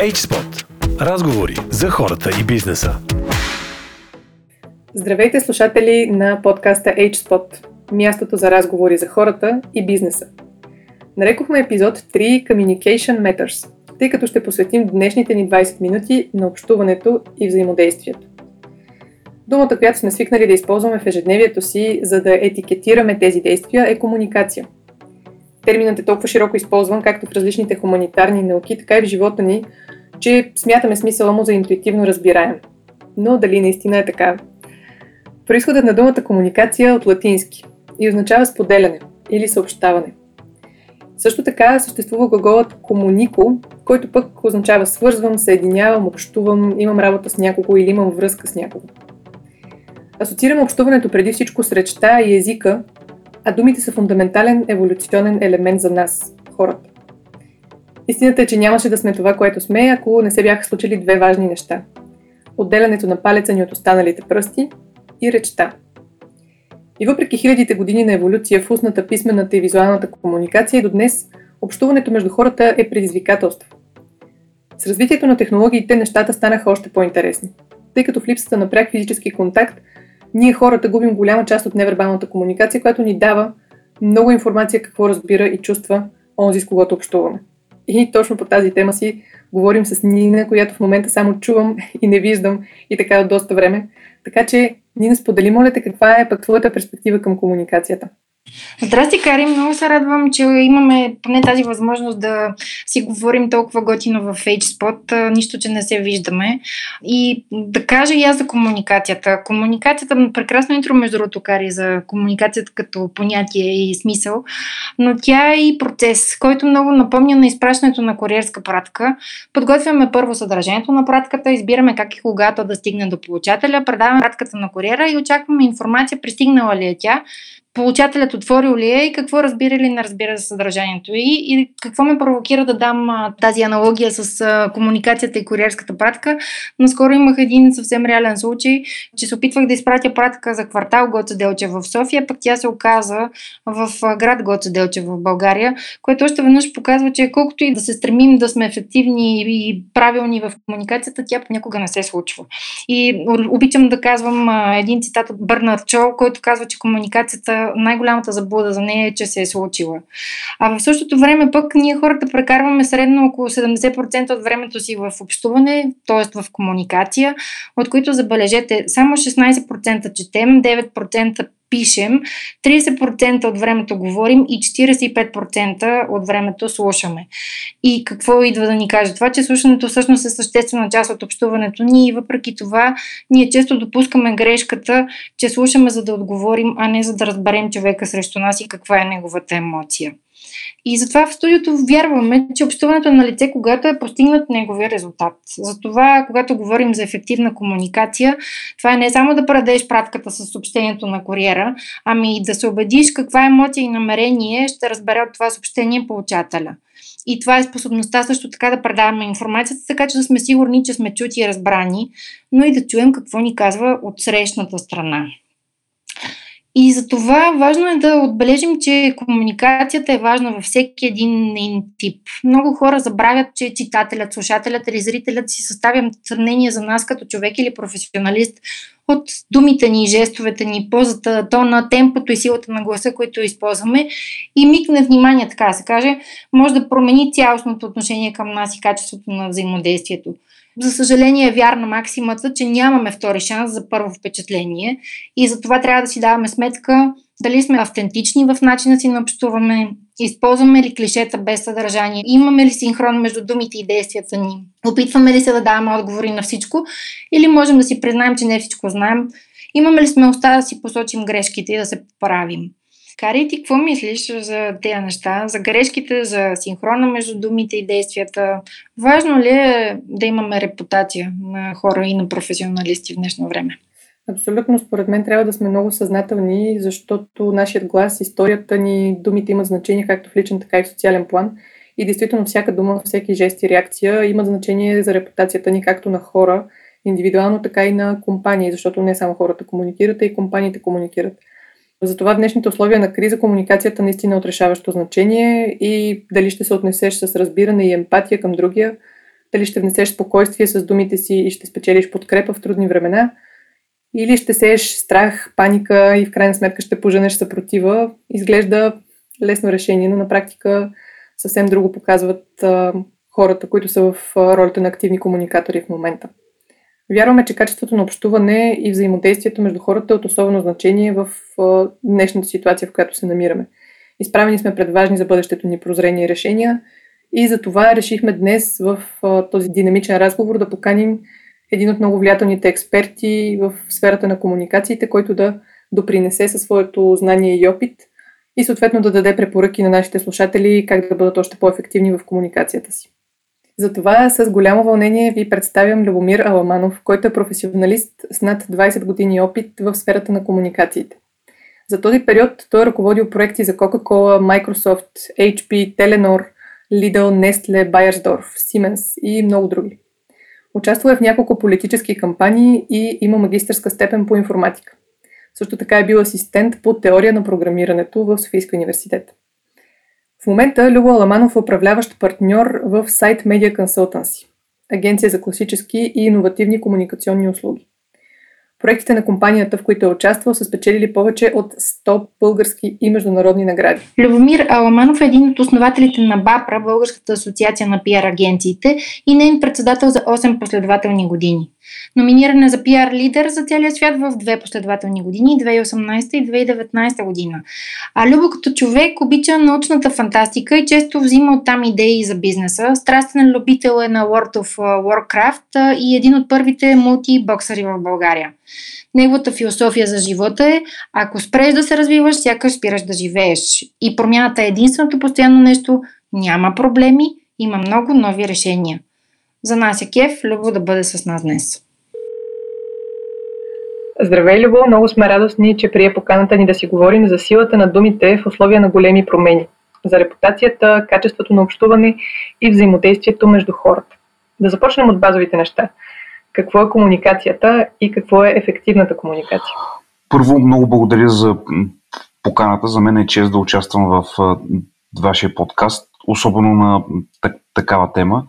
HSpot. Разговори за хората и бизнеса. Здравейте, слушатели на подкаста HSpot. Мястото за разговори за хората и бизнеса. Нарекохме епизод 3 Communication Matters, тъй като ще посветим днешните ни 20 минути на общуването и взаимодействието. Думата, която сме свикнали да използваме в ежедневието си, за да етикетираме тези действия, е комуникация – терминът е толкова широко използван, както в различните хуманитарни науки, така и в живота ни, че смятаме смисъла му за интуитивно разбираем. Но дали наистина е така? Происходът на думата комуникация е от латински и означава споделяне или съобщаване. Също така съществува глаголът комунико, който пък означава свързвам, съединявам, общувам, имам работа с някого или имам връзка с някого. Асоциирам общуването преди всичко с речта и езика, а думите са фундаментален еволюционен елемент за нас, хората. Истината е, че нямаше да сме това, което сме, ако не се бяха случили две важни неща. Отделянето на палеца ни от останалите пръсти и речта. И въпреки хилядите години на еволюция в устната, писмената и визуалната комуникация до днес, общуването между хората е предизвикателство. С развитието на технологиите нещата станаха още по-интересни, тъй като в липсата на пряк физически контакт ние хората губим голяма част от невербалната комуникация, която ни дава много информация какво разбира и чувства онзи, с когото общуваме. И точно по тази тема си говорим с Нина, която в момента само чувам и не виждам и така от доста време. Така че, Нина, сподели, моля те, каква е пък твоята перспектива към комуникацията? Здрасти, Кари! Много се радвам, че имаме поне тази възможност да си говорим толкова готино в HSpot, нищо, че не се виждаме. И да кажа и аз за комуникацията. Комуникацията, прекрасно интро между другото, Кари, за комуникацията като понятие и смисъл, но тя е и процес, който много напомня на изпращането на куриерска пратка. Подготвяме първо съдържанието на пратката, избираме как и когато да стигне до получателя, предаваме пратката на куриера и очакваме информация, пристигнала ли е тя, получателят отворил ли е и какво разбира или не разбира за съдържанието и, и какво ме провокира да дам а, тази аналогия с а, комуникацията и куриерската пратка. Наскоро имах един съвсем реален случай, че се опитвах да изпратя пратка за квартал Гоце Делче в София, пък тя се оказа в град Гоце Делче в България, което още веднъж показва, че колкото и да се стремим да сме ефективни и правилни в комуникацията, тя понякога не се случва. И обичам да казвам един цитат от Бърнард Чол, който казва, че комуникацията най-голямата заблуда за нея е, че се е случила. А в същото време пък ние хората прекарваме средно около 70% от времето си в общуване, т.е. в комуникация, от които забележете само 16% четем, 9% пишем, 30% от времето говорим и 45% от времето слушаме. И какво идва да ни каже това, че слушането всъщност е съществена част от общуването ни и въпреки това ние често допускаме грешката, че слушаме за да отговорим, а не за да разберем човека срещу нас и каква е неговата емоция. И затова в студиото вярваме, че общуването е на лице, когато е постигнат неговия резултат. Затова, когато говорим за ефективна комуникация, това е не само да предадеш пратката с съобщението на куриера, ами и да се убедиш каква емоция и намерение ще разбере от това съобщение получателя. И това е способността също така да предаваме информацията, така че да сме сигурни, че сме чути и разбрани, но и да чуем какво ни казва от срещната страна. И за това важно е да отбележим, че комуникацията е важна във всеки един тип. Много хора забравят, че читателят, слушателят или зрителят си съставям сравнение за нас като човек или професионалист от думите ни, жестовете ни, позата, тона, темпото и силата на гласа, които използваме и миг на внимание, така да се каже, може да промени цялостното отношение към нас и качеството на взаимодействието. За съжаление е вярна максимата, че нямаме втори шанс за първо впечатление и за това трябва да си даваме сметка дали сме автентични в начина си на общуваме, използваме ли клишета без съдържание, имаме ли синхрон между думите и действията ни, опитваме ли се да даваме отговори на всичко или можем да си признаем, че не всичко знаем, имаме ли смелостта да си посочим грешките и да се поправим. Кари, ти какво мислиш за тези неща, за грешките, за синхрона между думите и действията? Важно ли е да имаме репутация на хора и на професионалисти в днешно време? Абсолютно, според мен трябва да сме много съзнателни, защото нашият глас, историята ни, думите имат значение както в личен, така и в социален план. И действително всяка дума, всеки жест и реакция имат значение за репутацията ни както на хора, индивидуално, така и на компании, защото не само хората комуникират, а и компаниите комуникират. Затова в днешните условия на криза комуникацията наистина е от решаващо значение и дали ще се отнесеш с разбиране и емпатия към другия, Дали ще внесеш спокойствие с думите си и ще спечелиш подкрепа в трудни времена, или ще сееш страх, паника и в крайна сметка ще поженеш съпротива. Изглежда лесно решение, но на практика съвсем друго показват а, хората, които са в ролята на активни комуникатори в момента. Вярваме, че качеството на общуване и взаимодействието между хората е от особено значение в днешната ситуация, в която се намираме. Изправени сме пред важни за бъдещето ни прозрени решения и за това решихме днес в този динамичен разговор да поканим един от много влиятелните експерти в сферата на комуникациите, който да допринесе със своето знание и опит и съответно да даде препоръки на нашите слушатели как да бъдат още по-ефективни в комуникацията си. Затова с голямо вълнение ви представям Любомир Аламанов, който е професионалист с над 20 години опит в сферата на комуникациите. За този период той е ръководил проекти за Coca-Cola, Microsoft, HP, Telenor, Lidl, Nestle, Bayersdorf, Siemens и много други. Участвал е в няколко политически кампании и има магистърска степен по информатика. Също така е бил асистент по теория на програмирането в Софийския университет. В момента Любо Аламанов е управляващ партньор в Site Media Consultancy, агенция за класически и иновативни комуникационни услуги. Проектите на компанията, в които е участвал, са спечелили повече от 100 български и международни награди. Любомир Аламанов е един от основателите на БАПРА, Българската асоциация на пиар агенциите и нейн председател за 8 последователни години. Номиниран е за пиар лидер за целия свят в две последователни години 2018 и 2019 година. А Любо като човек обича научната фантастика и често взима оттам идеи за бизнеса. Страстен любител е на World of Warcraft и един от първите мултибоксъри в България. Неговата философия за живота е, ако спреш да се развиваш, сякаш спираш да живееш. И промяната е единственото постоянно нещо, няма проблеми, има много нови решения. За нас е кеф Любо да бъде с нас днес. Здравей, Любо! Много сме радостни, че прие поканата ни да си говорим за силата на думите в условия на големи промени, за репутацията, качеството на общуване и взаимодействието между хората. Да започнем от базовите неща. Какво е комуникацията и какво е ефективната комуникация? Първо, много благодаря за поканата. За мен е чест да участвам в вашия подкаст, особено на такава тема.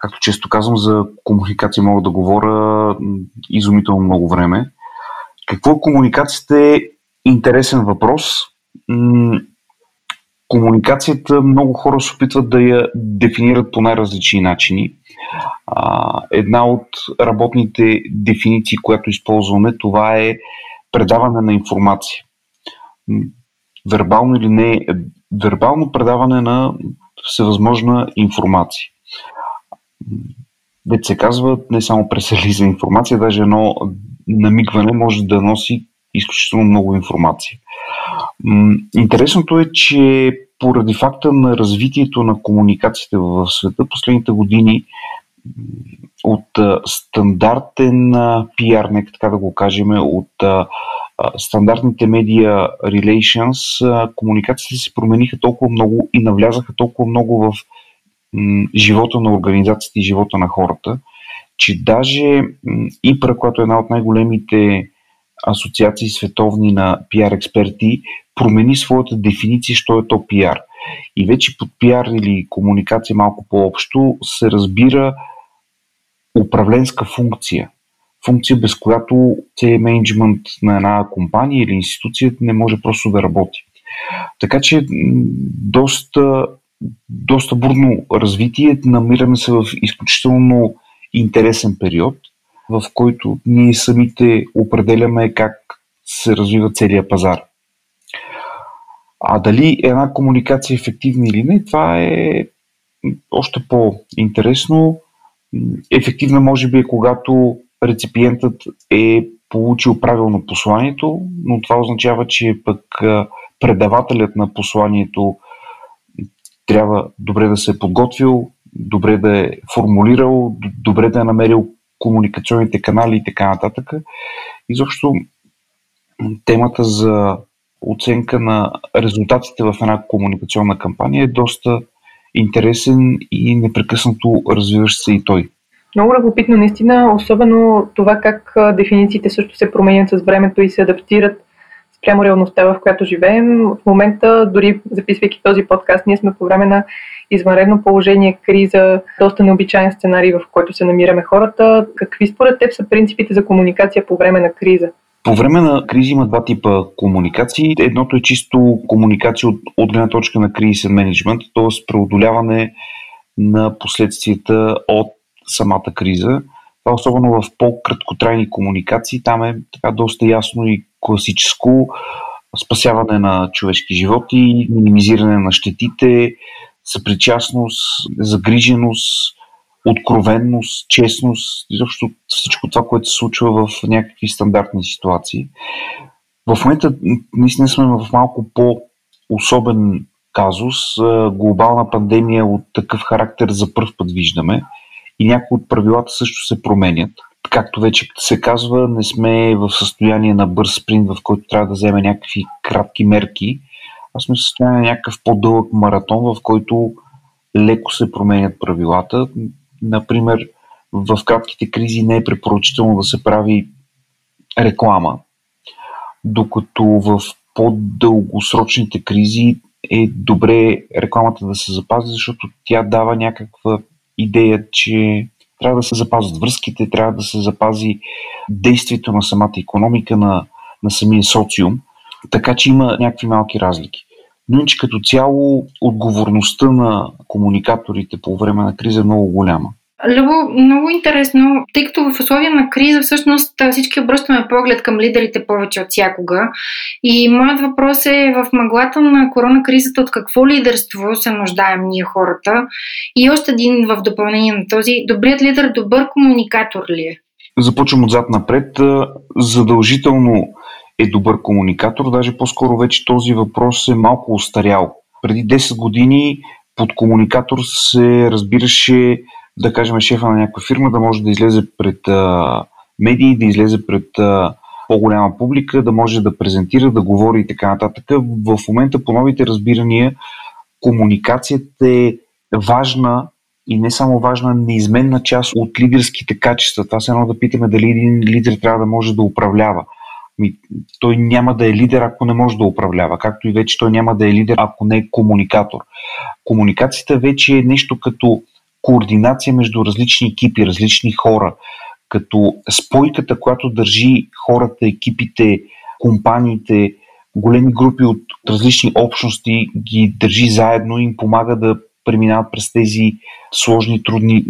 Както често казвам, за комуникация мога да говоря изумително много време. Какво е комуникацията е интересен въпрос. Комуникацията много хора се опитват да я дефинират по най-различни начини. Една от работните дефиниции, която използваме, това е предаване на информация. Вербално или не, вербално предаване на всевъзможна информация. Дет се казва, не само през за информация, даже едно намигване може да носи изключително много информация. Интересното е, че поради факта на развитието на комуникациите в света, последните години от стандартен пиар, нека така да го кажем, от стандартните медиа relations, комуникациите се промениха толкова много и навлязаха толкова много в живота на организацията и живота на хората, че даже ИПРА, която е една от най-големите асоциации световни на пиар експерти, промени своята дефиниция, що е то пиар. И вече под пиар или комуникация малко по-общо се разбира управленска функция. Функция, без която целият менеджмент на една компания или институция не може просто да работи. Така че доста, доста бурно развитие. Намираме се в изключително интересен период, в който ние самите определяме как се развива целият пазар. А дали една комуникация е ефективна или не, това е още по-интересно. Ефективна може би е когато реципиентът е получил правилно посланието, но това означава, че пък предавателят на посланието трябва добре да се е подготвил, добре да е формулирал, добре да е намерил комуникационните канали и така нататък. Изобщо темата за оценка на резултатите в една комуникационна кампания е доста интересен и непрекъснато развиващ се и той. Много любопитно, наистина, особено това как дефинициите също се променят с времето и се адаптират спрямо реалността, в която живеем. В момента, дори записвайки този подкаст, ние сме по време на извънредно положение, криза, доста необичайен сценарий, в който се намираме хората. Какви според теб са принципите за комуникация по време на криза? По време на кризи има два типа комуникации. Едното е чисто комуникация от, от гледна точка на кризисен менеджмент, т.е. преодоляване на последствията от самата криза. Това особено в по-краткотрайни комуникации. Там е така доста ясно и класическо спасяване на човешки животи, минимизиране на щетите, съпричастност, загриженост, откровенност, честност, изобщо всичко това, което се случва в някакви стандартни ситуации. В момента наистина сме в малко по-особен казус. Глобална пандемия от такъв характер за първ път виждаме и някои от правилата също се променят. Както вече се казва, не сме в състояние на бърз спринт, в който трябва да вземе някакви кратки мерки, а сме в състояние на някакъв по-дълъг маратон, в който леко се променят правилата. Например, в кратките кризи не е препоръчително да се прави реклама, докато в по-дългосрочните кризи е добре рекламата да се запази, защото тя дава някаква идея, че трябва да се запазят връзките, трябва да се запази действието на самата економика, на, на самия социум. Така че има някакви малки разлики. Но иначе като цяло отговорността на комуникаторите по време на криза е много голяма. Любо, много интересно, тъй като в условия на криза всъщност всички обръщаме поглед към лидерите повече от всякога. И моят въпрос е в мъглата на корона кризата от какво лидерство се нуждаем ние хората? И още един в допълнение на този, добрият лидер добър комуникатор ли е? Започвам отзад напред. Задължително е добър комуникатор, даже по-скоро вече този въпрос е малко устарял. Преди 10 години под комуникатор се разбираше да кажем, шефа на някаква фирма да може да излезе пред а, медии, да излезе пред а, по-голяма публика, да може да презентира, да говори и така нататък. В момента по новите разбирания комуникацията е важна и не само важна, неизменна част от лидерските качества. Това се едно да питаме дали един лидер трябва да може да управлява. Ми, той няма да е лидер, ако не може да управлява. Както и вече той няма да е лидер, ако не е комуникатор. Комуникацията вече е нещо като координация между различни екипи, различни хора, като спойката, която държи хората, екипите, компаниите, големи групи от различни общности ги държи заедно и им помага да преминават през тези сложни, трудни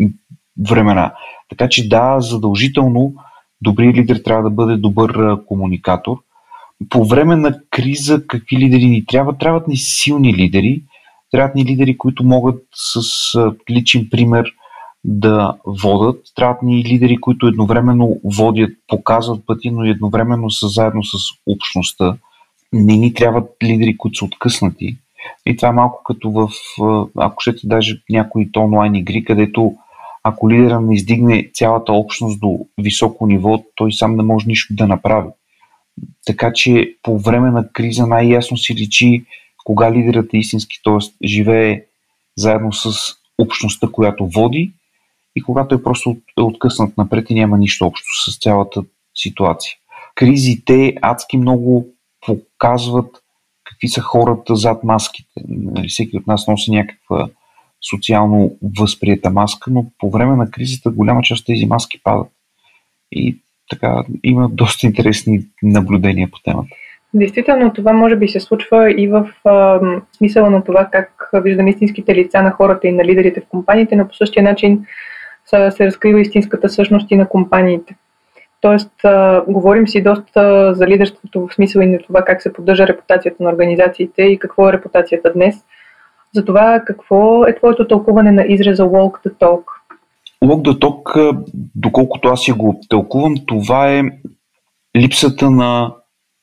времена. Така че да, задължително добрият лидер трябва да бъде добър комуникатор. По време на криза какви лидери ни трябва? Трябват ни силни лидери, Трябват ни лидери, които могат с личен пример да водат. Трябват ни лидери, които едновременно водят, показват пъти, но едновременно са заедно с общността. Не ни трябват лидери, които са откъснати. И това е малко като в, ако щете, даже някои онлайн игри, където ако лидера не издигне цялата общност до високо ниво, той сам не може нищо да направи. Така че по време на криза най-ясно си личи кога лидерът е истински, т.е. живее заедно с общността, която води и когато е просто е откъснат напред и няма нищо общо с цялата ситуация. Кризите адски много показват какви са хората зад маските. Нали, всеки от нас носи някаква социално възприета маска, но по време на кризата голяма част от тези маски падат. И така има доста интересни наблюдения по темата. Действително това може би се случва и в а, смисъла на това как виждаме истинските лица на хората и на лидерите в компаниите, но по същия начин се разкрива истинската същност и на компаниите. Тоест, а, говорим си доста за лидерството в смисъл и на това как се поддържа репутацията на организациите и какво е репутацията днес. За това какво е твоето тълкуване на израза walk the talk? Walk the talk, доколкото аз я го тълкувам, това е липсата на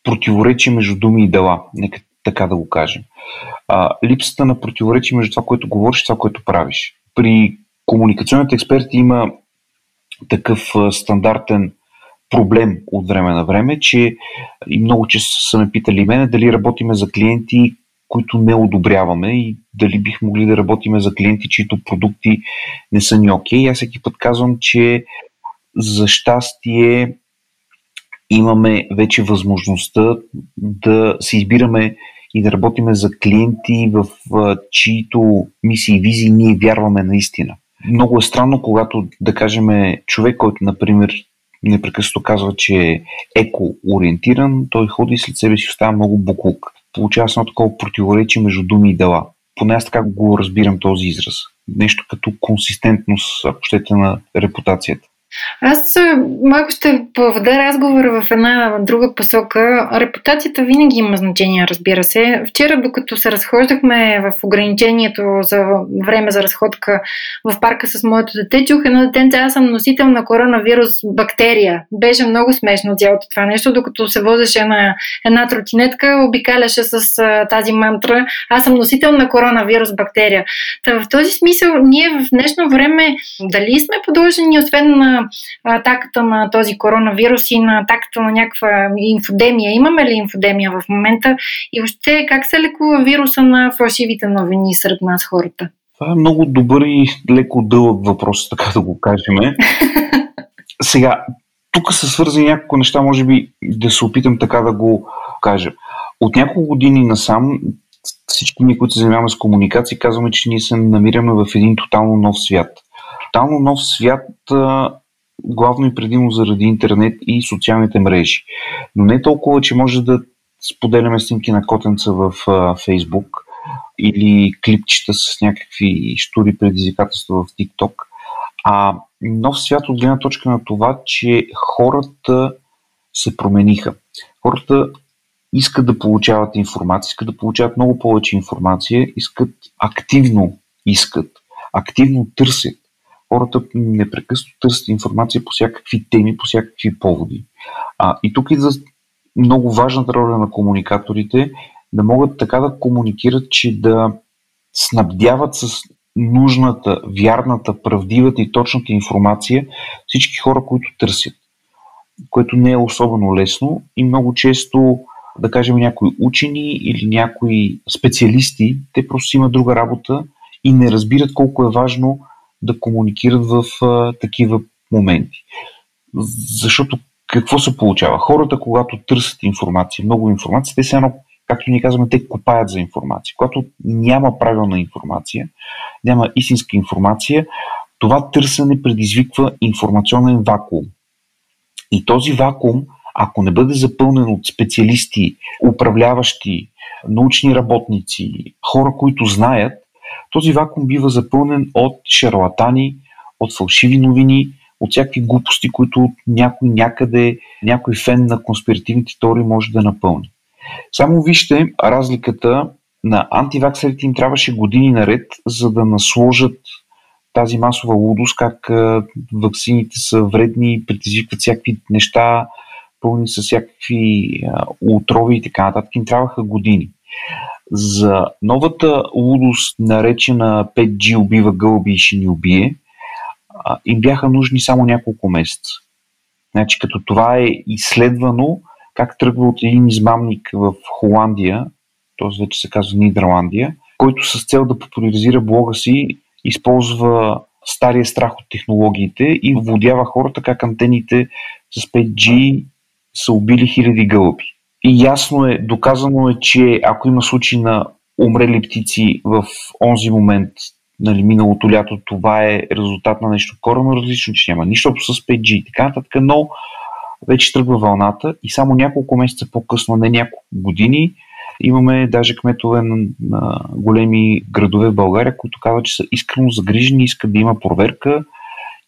противоречие между думи и дела. Нека така да го кажем. А, липсата на противоречие между това, което говориш и това, което правиш. При комуникационните експерти има такъв стандартен проблем от време на време, че и много често са ме питали мене дали работиме за клиенти, които не одобряваме и дали бих могли да работиме за клиенти, чието продукти не са ни окей. Okay. Аз всеки път казвам, че за щастие имаме вече възможността да си избираме и да работиме за клиенти, в чието мисии и визии ние вярваме наистина. Много е странно, когато, да кажем, човек, който, например, непрекъснато казва, че е еко-ориентиран, той ходи след себе си остава много буклук. Получава се едно такова противоречие между думи и дела. Поне аз така го разбирам този израз. Нещо като консистентност, ако щете, на репутацията. Аз малко ще поведа разговора в една друга посока. Репутацията винаги има значение, разбира се. Вчера, докато се разхождахме в ограничението за време за разходка в парка с моето дете, чух едно детенце, аз съм носител на коронавирус бактерия. Беше много смешно цялото това нещо, докато се возеше на една тротинетка, обикаляше с тази мантра, аз съм носител на коронавирус бактерия. Та в този смисъл, ние в днешно време дали сме подложени, освен на атаката на този коронавирус и на атаката на някаква инфодемия. Имаме ли инфодемия в момента? И въобще как се лекува вируса на фалшивите новини сред нас хората? Това е много добър и леко дълъг въпрос, така да го кажем. Сега, тук са свързани няколко неща, може би да се опитам така да го кажа. От няколко години насам всички ние, които се занимаваме с комуникация, казваме, че ние се намираме в един тотално нов свят. Тотално нов свят главно и предимно заради интернет и социалните мрежи. Но не толкова, че може да споделяме снимки на котенца в Фейсбук или клипчета с някакви штури предизвикателства в TikTok, а нов свят от гледна точка на това, че хората се промениха. Хората искат да получават информация, искат да получават много повече информация, искат активно искат, активно търсят хората непрекъснато търсят информация по всякакви теми, по всякакви поводи. А, и тук идва много важната роля на комуникаторите да могат така да комуникират, че да снабдяват с нужната, вярната, правдивата и точната информация всички хора, които търсят. Което не е особено лесно и много често, да кажем, някои учени или някои специалисти, те просто имат друга работа и не разбират колко е важно да комуникират в а, такива моменти. Защото какво се получава? Хората, когато търсят информация, много информация, те се както ние казваме, те копаят за информация. Когато няма правилна информация, няма истинска информация, това търсене предизвиква информационен вакуум. И този вакуум, ако не бъде запълнен от специалисти, управляващи, научни работници, хора, които знаят, този вакуум бива запълнен от шарлатани, от фалшиви новини, от всякакви глупости, които някой някъде, някой фен на конспиративните теории може да напълни. Само вижте разликата на антиваксерите им трябваше години наред, за да насложат тази масова лудост, как вакцините са вредни, предизвикват всякакви неща, пълни с всякакви отрови и така нататък. Им трябваха години. За новата лудост, наречена 5G убива гълби и ще ни убие, им бяха нужни само няколко месеца. Значи, като това е изследвано, как тръгва от един измамник в Холандия, т.е. вече се казва Нидерландия, който с цел да популяризира блога си използва стария страх от технологиите и вводява хората как антените с 5G са убили хиляди гълъби. Ясно е, доказано е, че ако има случаи на умрели птици в онзи момент, нали, миналото лято, това е резултат на нещо коренно различно, че няма нищо с 5G и така нататък, но вече тръгва вълната и само няколко месеца по-късно, не няколко години, имаме даже кметове на, на големи градове в България, които казват, че са искрено загрижени, искат да има проверка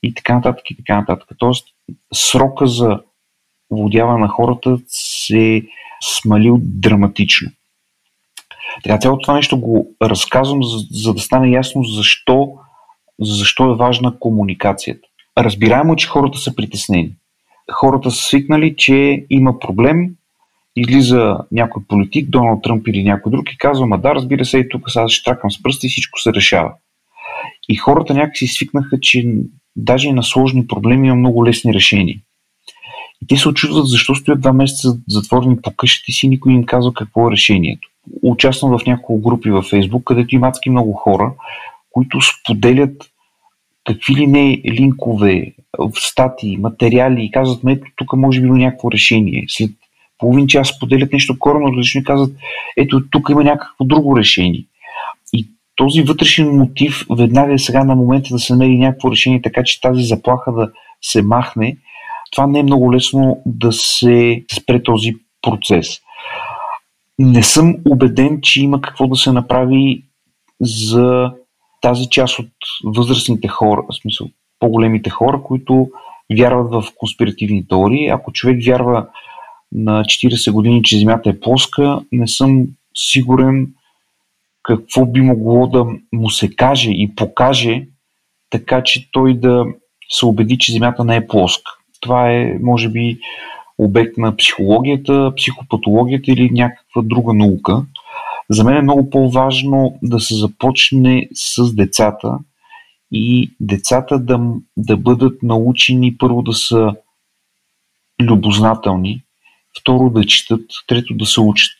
и така нататък и така нататък. Тоест, срока за овладяване на хората се смалил драматично. Така цялото това нещо го разказвам, за, за да стане ясно защо, защо е важна комуникацията. Разбираемо че хората са притеснени. Хората са свикнали, че има проблем, излиза някой политик, Доналд Тръмп или някой друг и казва, ма да, разбира се, и тук сега ще тракам с пръсти и всичко се решава. И хората някакси свикнаха, че даже и на сложни проблеми има много лесни решения. И те се очудват защо стоят два месеца затворени по къщите си никой им казва какво е решението. Участвам в няколко групи във Фейсбук, където има адски много хора, които споделят какви ли не линкове, статии, материали и казват, ето тук може би има някакво решение. След половин час споделят нещо коренно различно и казват, ето тук има някакво друго решение. И този вътрешен мотив веднага е сега на момента да се намери някакво решение, така че тази заплаха да се махне, това не е много лесно да се спре този процес. Не съм убеден, че има какво да се направи за тази част от възрастните хора, в смисъл по-големите хора, които вярват в конспиративни теории. Ако човек вярва на 40 години, че Земята е плоска, не съм сигурен какво би могло да му се каже и покаже, така че той да се убеди, че Земята не е плоска. Това е, може би, обект на психологията, психопатологията или някаква друга наука. За мен е много по-важно да се започне с децата и децата да, да бъдат научени първо да са любознателни, второ да четат, трето да се учат.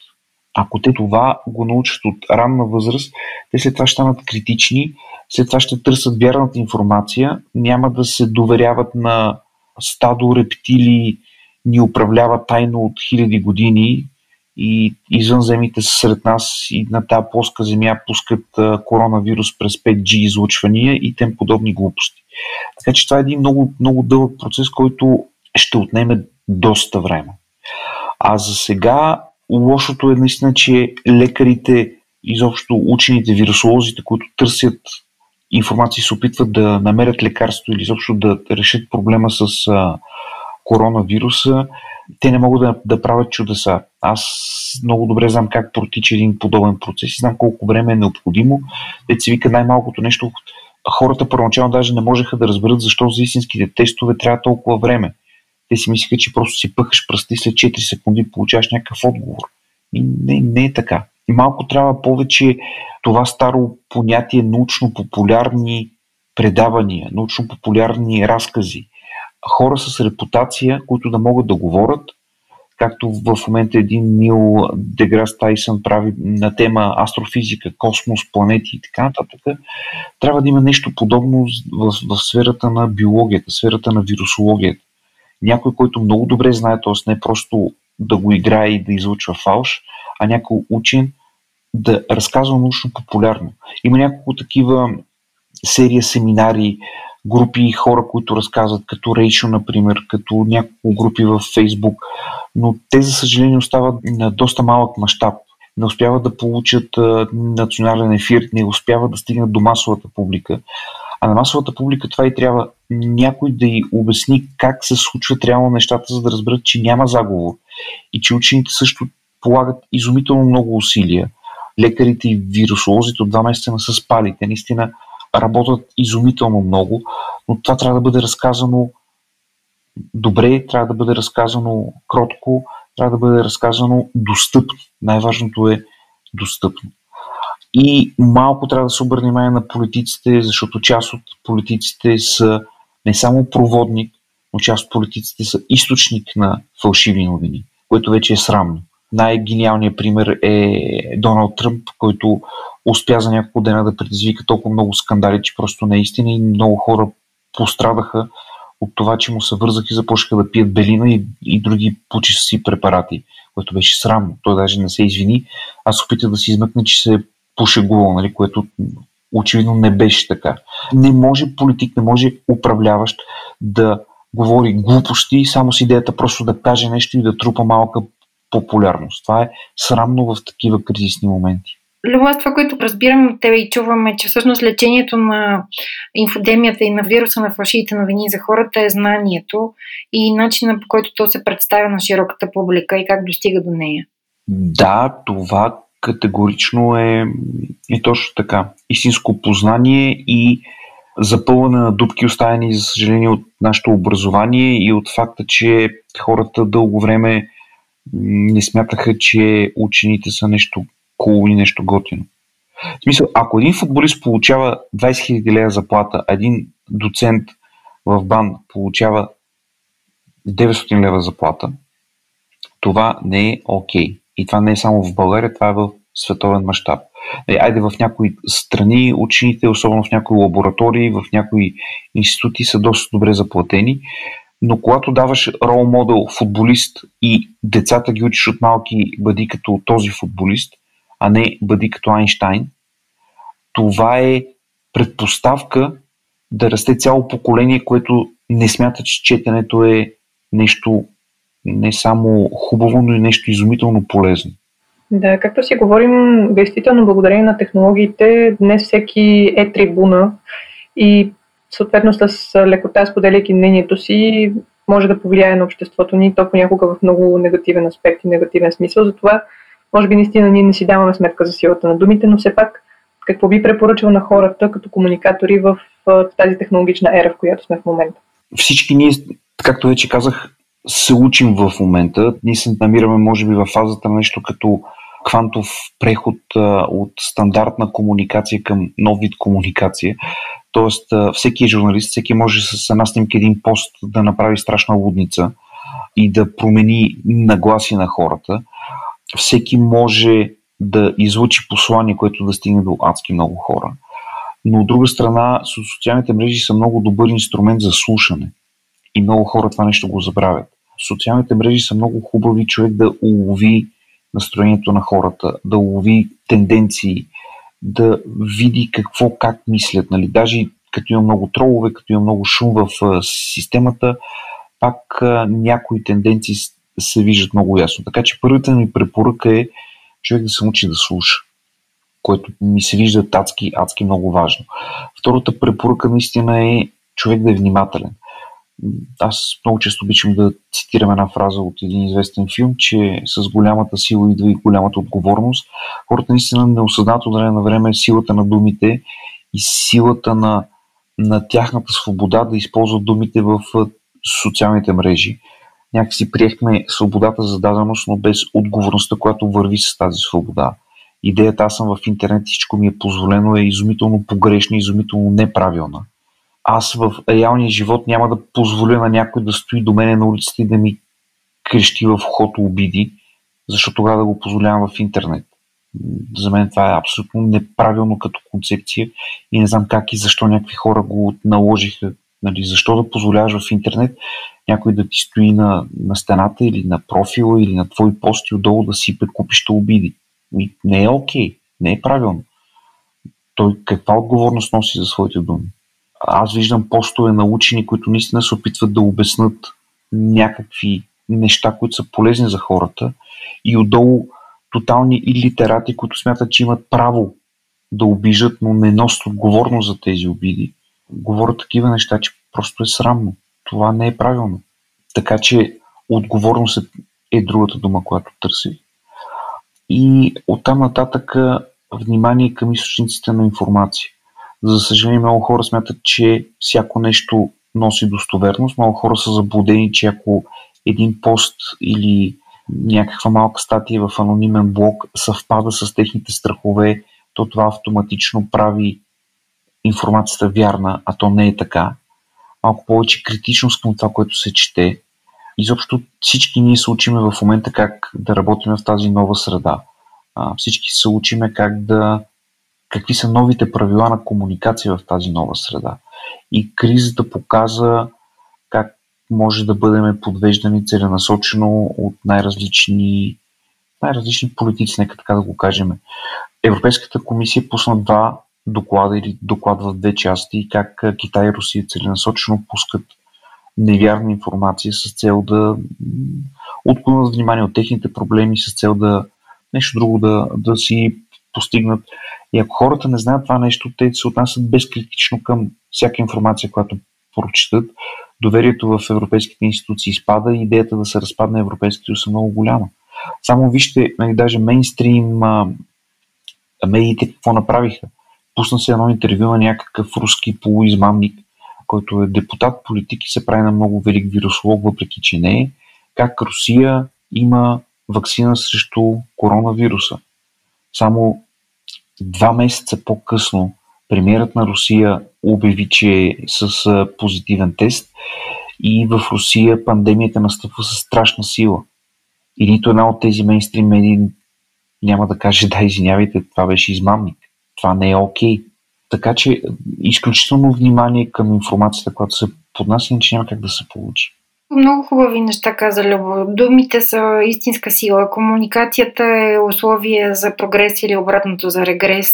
Ако те това го научат от ранна възраст, те след това ще станат критични, след това ще търсят вярната информация, няма да се доверяват на стадо рептили, ни управлява тайно от хиляди години и извънземите са сред нас и на тази плоска земя пускат коронавирус през 5G излучвания и тем подобни глупости. Така че това е един много, много дълъг процес, който ще отнеме доста време. А за сега лошото е наистина, че лекарите, изобщо учените, вирусолозите, които търсят информация и се опитват да намерят лекарство или изобщо да решат проблема с а, коронавируса, те не могат да, да правят чудеса. Аз много добре знам как протича един подобен процес и знам колко време е необходимо. Те се вика най-малкото нещо. Хората първоначално даже не можеха да разберат защо за истинските тестове трябва толкова време. Те си мислиха, че просто си пъхаш пръсти след 4 секунди получаваш някакъв отговор. И не, не е така. Малко трябва повече това старо понятие научно-популярни предавания, научно-популярни разкази. Хора с репутация, които да могат да говорят, както в момента един Нил Деграс Тайсън прави на тема астрофизика, космос, планети и така нататък, трябва да има нещо подобно в, в сферата на биологията, сферата на вирусологията. Някой, който много добре знае, т.е. не просто да го играе и да излучва фалш, а някой учен да разказва научно популярно. Има няколко такива серия семинари, групи хора, които разказват, като Рейшо, например, като няколко групи в Фейсбук, но те, за съжаление, остават на доста малък мащаб. Не успяват да получат национален ефир, не успяват да стигнат до масовата публика. А на масовата публика това и трябва някой да й обясни как се случват реално нещата, за да разберат, че няма заговор и че учените също полагат изумително много усилия. Лекарите и вирусолозите от два месеца не са спали. Те наистина работят изумително много, но това трябва да бъде разказано добре, трябва да бъде разказано кротко, трябва да бъде разказано достъпно. Най-важното е достъпно. И малко трябва да се обърне внимание на политиците, защото част от политиците са не само проводник, но част от политиците са източник на фалшиви новини, което вече е срамно. Най-гениалният пример е Доналд Тръмп, който успя за няколко дена да предизвика толкова много скандали, че просто не е истина и много хора пострадаха от това, че му се вързах и започнаха да пият белина и, и други си препарати, което беше срамно. Той даже не се извини. Аз опитах да си измъкна, че се е пошегувал, нали, което очевидно не беше така. Не може политик, не може управляващ да говори глупости само с идеята просто да каже нещо и да трупа малка популярност. Това е срамно в такива кризисни моменти. Любов, това, което разбирам от тебе и чуваме, че всъщност лечението на инфодемията и на вируса на фалшивите новини за хората е знанието и начина по който то се представя на широката публика и как достига до нея. Да, това категорично е, е точно така. Истинско познание и запълване на дупки, оставени, за съжаление, от нашето образование и от факта, че хората дълго време не смятаха, че учените са нещо cool и нещо готино. В смисъл, ако един футболист получава 20 000 лева заплата, а един доцент в БАН получава 900 лева заплата, това не е окей. Okay. И това не е само в България, това е в световен мащаб. Е, айде в някои страни учените, особено в някои лаборатории, в някои институти са доста добре заплатени, Но когато даваш рол модел футболист и децата ги учиш от малки, бъди като този футболист, а не бъди като Айнштайн, това е предпоставка да расте цяло поколение, което не смята, че четенето е нещо не само хубаво, но и нещо изумително полезно. Да, както си говорим, действително благодарение на технологиите, днес всеки е трибуна и съответно с лекота, споделяйки мнението си, може да повлияе на обществото ни, то понякога в много негативен аспект и негативен смисъл. Затова, може би, наистина ние не си даваме сметка за силата на думите, но все пак, какво би препоръчал на хората като комуникатори в тази технологична ера, в която сме в момента? Всички ние, както вече казах, се учим в момента. Ние се намираме, може би, в фазата на нещо като квантов преход от стандартна комуникация към нов вид комуникация. Тоест, всеки е журналист, всеки може с една снимка един пост да направи страшна лудница и да промени нагласи на хората. Всеки може да излучи послание, което да стигне до адски много хора. Но от друга страна, социалните мрежи са много добър инструмент за слушане. И много хора това нещо го забравят. Социалните мрежи са много хубави човек да улови настроението на хората, да улови тенденции, да види какво, как мислят. Нали? Даже като има много тролове, като има много шум в системата, пак някои тенденции се виждат много ясно. Така че първата ми препоръка е човек да се научи да слуша, което ми се вижда адски, адски много важно. Втората препоръка наистина е човек да е внимателен аз много често обичам да цитирам една фраза от един известен филм, че с голямата сила идва и голямата отговорност. Хората наистина не осъзнат от време на време силата на думите и силата на, на тяхната свобода да използват думите в социалните мрежи. Някакси приехме свободата за даденост, но без отговорността, която върви с тази свобода. Идеята аз съм в интернет, всичко ми е позволено е изумително погрешна, изумително неправилна аз в реалния живот няма да позволя на някой да стои до мене на улицата и да ми крещи в ухото обиди, защото тогава да го позволявам в интернет. За мен това е абсолютно неправилно като концепция и не знам как и защо някакви хора го наложиха. Нали, защо да позволяваш в интернет някой да ти стои на, на стената или на профила или на твой пост и отдолу да сипе купища обиди. Не е окей, не е правилно. Той каква отговорност носи за своите думи? Аз виждам постове на учени, които наистина се опитват да обяснат някакви неща, които са полезни за хората и отдолу тотални илитерати, които смятат, че имат право да обижат, но не носят отговорност за тези обиди. Говорят такива неща, че просто е срамно. Това не е правилно. Така че отговорност е, е другата дума, която търси. И оттам нататък внимание към източниците на информация. За съжаление, много хора смятат, че всяко нещо носи достоверност. Много хора са заблудени, че ако един пост или някаква малка статия в анонимен блог съвпада с техните страхове, то това автоматично прави информацията вярна, а то не е така. Малко повече критичност към това, което се чете. Изобщо всички ние се учиме в момента как да работим в тази нова среда. Всички се учиме как да какви са новите правила на комуникация в тази нова среда. И кризата показа как може да бъдем подвеждани целенасочено от най-различни, най-различни политици, нека така да го кажем. Европейската комисия пусна два доклада или доклад в две части, как Китай и Русия целенасочено пускат невярна информация с цел да отклонят внимание от техните проблеми, с цел да нещо друго да, да си постигнат. И ако хората не знаят това нещо, те се отнасят безкритично към всяка информация, която прочитат. Доверието в европейските институции спада и идеята да се разпадне Европейския съюз е много голяма. Само вижте, нали, даже мейнстрим а, медиите какво направиха. Пусна се едно интервю на някакъв руски полуизмамник, който е депутат, политик и се прави на много велик вирусолог, въпреки че не е, как Русия има вакцина срещу коронавируса. Само два месеца по-късно премиерът на Русия обяви, че е с позитивен тест и в Русия пандемията настъпва с страшна сила. И нито една от тези мейнстрим медии няма да каже да, извинявайте, това беше измамник. Това не е окей. Okay. Така че изключително внимание към информацията, която се поднася, иначе няма как да се получи. Много хубави неща каза Любо. Думите са истинска сила. Комуникацията е условие за прогрес или обратното за регрес.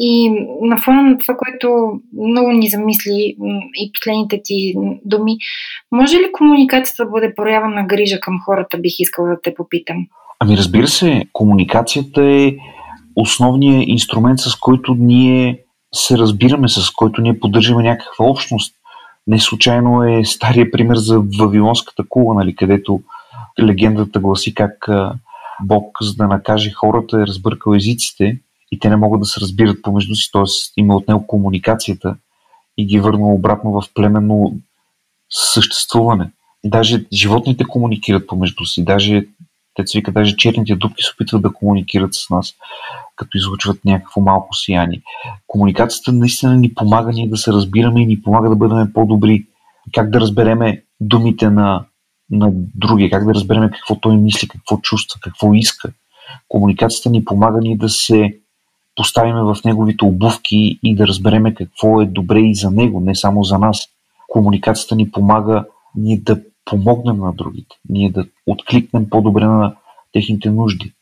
И на фона на това, което много ни замисли и последните ти думи, може ли комуникацията да бъде проява на грижа към хората, бих искала да те попитам? Ами разбира се, комуникацията е основният инструмент, с който ние се разбираме, с който ние поддържаме някаква общност. Не случайно е стария пример за Вавилонската кула, нали, където легендата гласи как Бог, за да накаже хората, е разбъркал езиците и те не могат да се разбират помежду си, т.е. има от него комуникацията и ги е върнал обратно в племенно съществуване. Даже животните комуникират помежду си, даже те вика, даже черните дубки се опитват да комуникират с нас, като излучват някакво малко сияние. Комуникацията наистина ни помага ние да се разбираме и ни помага да бъдем по-добри. Как да разбереме думите на, на другия, как да разбереме какво той мисли, какво чувства, какво иска. Комуникацията ни помага ние да се поставиме в неговите обувки и да разбереме какво е добре и за него, не само за нас. Комуникацията ни помага ние да помогнем на другите, ние да откликнем по-добре на техните нужди.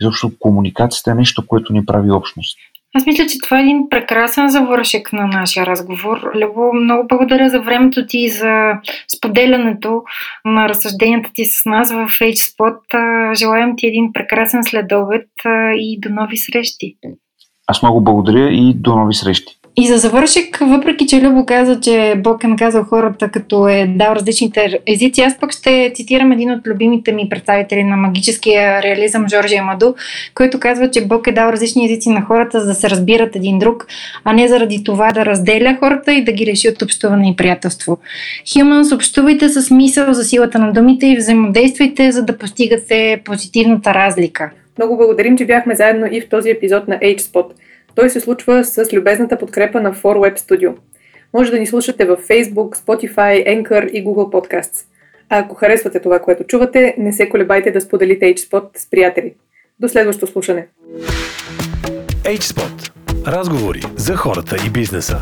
Защото комуникацията е нещо, което ни прави общност. Аз мисля, че това е един прекрасен завършек на нашия разговор. Любо, много благодаря за времето ти и за споделянето на разсъжденията ти с нас в HSpot. Желаем ти един прекрасен следобед и до нови срещи. Аз много благодаря и до нови срещи. И за завършек, въпреки че Любо каза, че Бог е наказал хората, като е дал различните езици, аз пък ще цитирам един от любимите ми представители на магическия реализъм, Жоржи Амаду, който казва, че Бог е дал различни езици на хората, за да се разбират един друг, а не заради това да разделя хората и да ги реши от общуване и приятелство. Humans, общувайте с мисъл за силата на думите и взаимодействайте, за да постигате позитивната разлика. Много благодарим, че бяхме заедно и в този епизод на HSpot – той се случва с любезната подкрепа на 4Web Studio. Може да ни слушате във Facebook, Spotify, Anchor и Google Podcasts. А ако харесвате това, което чувате, не се колебайте да споделите HSpot с приятели. До следващо слушане! HSpot. Разговори за хората и бизнеса.